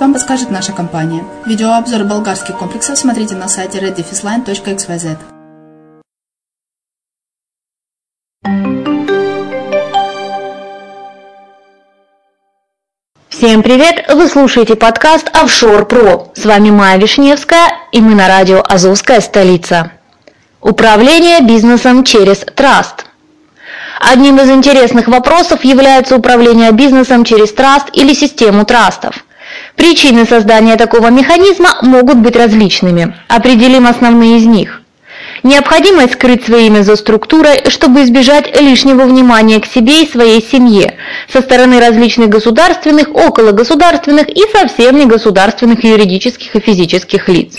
вам подскажет наша компания. Видеообзор болгарских комплексов смотрите на сайте reddefisline.xyz. Всем привет! Вы слушаете подкаст Офшор Про. С вами Майя Вишневская и мы на радио Азовская столица. Управление бизнесом через Траст. Одним из интересных вопросов является управление бизнесом через траст или систему трастов. Причины создания такого механизма могут быть различными. Определим основные из них. Необходимость скрыть свое имя за структурой, чтобы избежать лишнего внимания к себе и своей семье со стороны различных государственных, окологосударственных и совсем негосударственных юридических и физических лиц.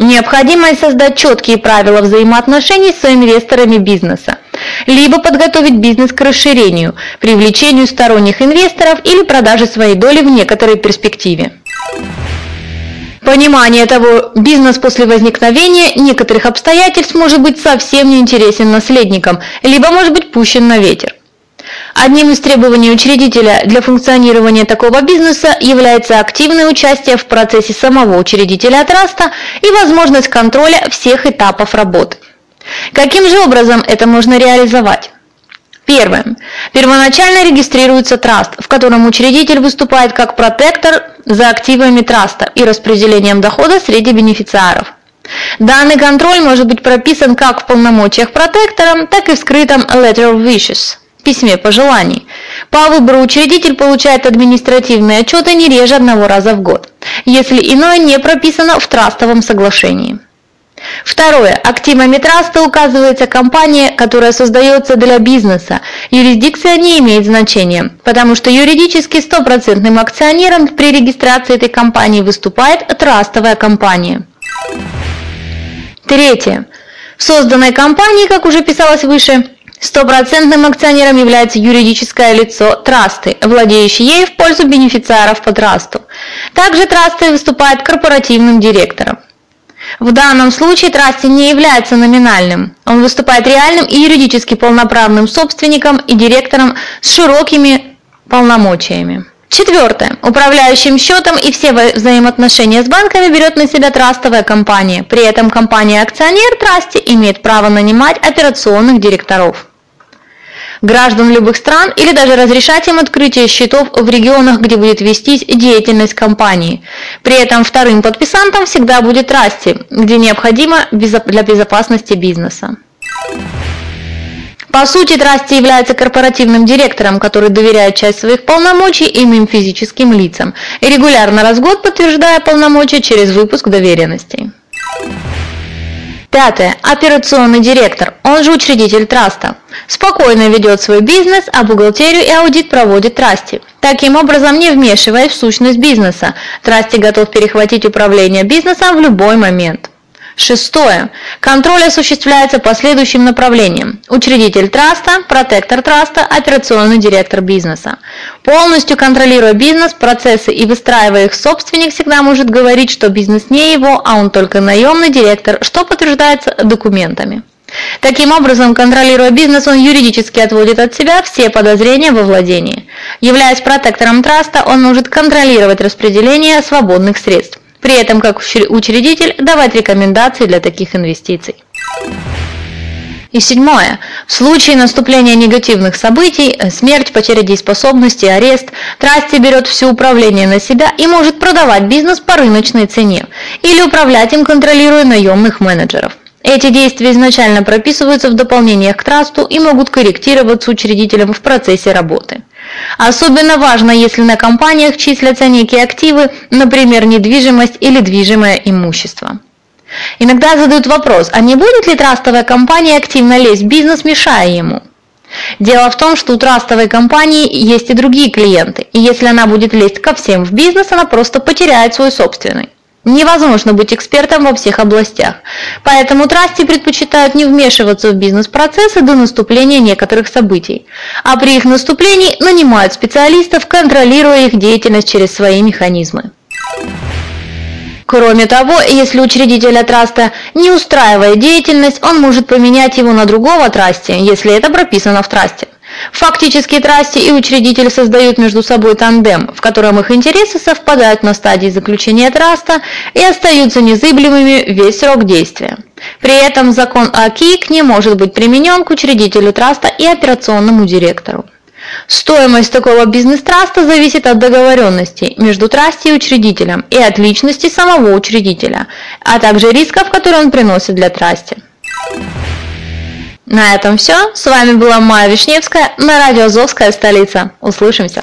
Необходимость создать четкие правила взаимоотношений с инвесторами бизнеса, либо подготовить бизнес к расширению, привлечению сторонних инвесторов или продаже своей доли в некоторой перспективе. Понимание того, бизнес после возникновения некоторых обстоятельств может быть совсем не интересен наследникам, либо может быть пущен на ветер. Одним из требований учредителя для функционирования такого бизнеса является активное участие в процессе самого учредителя траста и возможность контроля всех этапов работы. Каким же образом это можно реализовать? Первое. Первоначально регистрируется траст, в котором учредитель выступает как протектор за активами траста и распределением дохода среди бенефициаров. Данный контроль может быть прописан как в полномочиях протектора, так и в скрытом Letter of Wishes – письме пожеланий. По выбору учредитель получает административные отчеты не реже одного раза в год, если иное не прописано в трастовом соглашении. Второе. Активами траста указывается компания, которая создается для бизнеса. Юрисдикция не имеет значения, потому что юридически стопроцентным акционером при регистрации этой компании выступает трастовая компания. Третье. В созданной компании, как уже писалось выше, Стопроцентным акционером является юридическое лицо трасты, владеющее ею в пользу бенефициаров по трасту. Также трасты выступает корпоративным директором. В данном случае трасти не является номинальным. Он выступает реальным и юридически полноправным собственником и директором с широкими полномочиями. Четвертое. Управляющим счетом и все взаимоотношения с банками берет на себя трастовая компания. При этом компания-акционер трасти имеет право нанимать операционных директоров граждан любых стран или даже разрешать им открытие счетов в регионах, где будет вестись деятельность компании. При этом вторым подписантом всегда будет Расти, где необходимо для безопасности бизнеса. По сути, Трасти является корпоративным директором, который доверяет часть своих полномочий иным физическим лицам и регулярно раз в год подтверждая полномочия через выпуск доверенностей. Пятое. Операционный директор, он же учредитель траста. Спокойно ведет свой бизнес, а бухгалтерию и аудит проводит трасти. Таким образом, не вмешиваясь в сущность бизнеса, трасти готов перехватить управление бизнесом в любой момент. Шестое. Контроль осуществляется по следующим направлениям. Учредитель траста, протектор траста, операционный директор бизнеса. Полностью контролируя бизнес, процессы и выстраивая их, собственник всегда может говорить, что бизнес не его, а он только наемный директор, что подтверждается документами. Таким образом, контролируя бизнес, он юридически отводит от себя все подозрения во владении. Являясь протектором траста, он может контролировать распределение свободных средств. При этом, как учредитель, давать рекомендации для таких инвестиций. И седьмое. В случае наступления негативных событий, э, смерть, потеря дееспособности, арест, Трасти берет все управление на себя и может продавать бизнес по рыночной цене или управлять им, контролируя наемных менеджеров. Эти действия изначально прописываются в дополнениях к трасту и могут корректироваться учредителем в процессе работы. Особенно важно, если на компаниях числятся некие активы, например, недвижимость или движимое имущество. Иногда задают вопрос, а не будет ли трастовая компания активно лезть в бизнес, мешая ему? Дело в том, что у трастовой компании есть и другие клиенты, и если она будет лезть ко всем в бизнес, она просто потеряет свой собственный. Невозможно быть экспертом во всех областях, поэтому трасти предпочитают не вмешиваться в бизнес-процессы до наступления некоторых событий, а при их наступлении нанимают специалистов, контролируя их деятельность через свои механизмы. Кроме того, если учредителя траста не устраивает деятельность, он может поменять его на другого трасти, если это прописано в трасте. Фактически трасти и учредитель создают между собой тандем, в котором их интересы совпадают на стадии заключения траста и остаются незыблемыми весь срок действия. При этом закон о КИК не может быть применен к учредителю траста и операционному директору. Стоимость такого бизнес-траста зависит от договоренностей между трасти и учредителем и от личности самого учредителя, а также рисков, которые он приносит для трасти. На этом все. С вами была Майя Вишневская на радио «Азовская столица». Услышимся.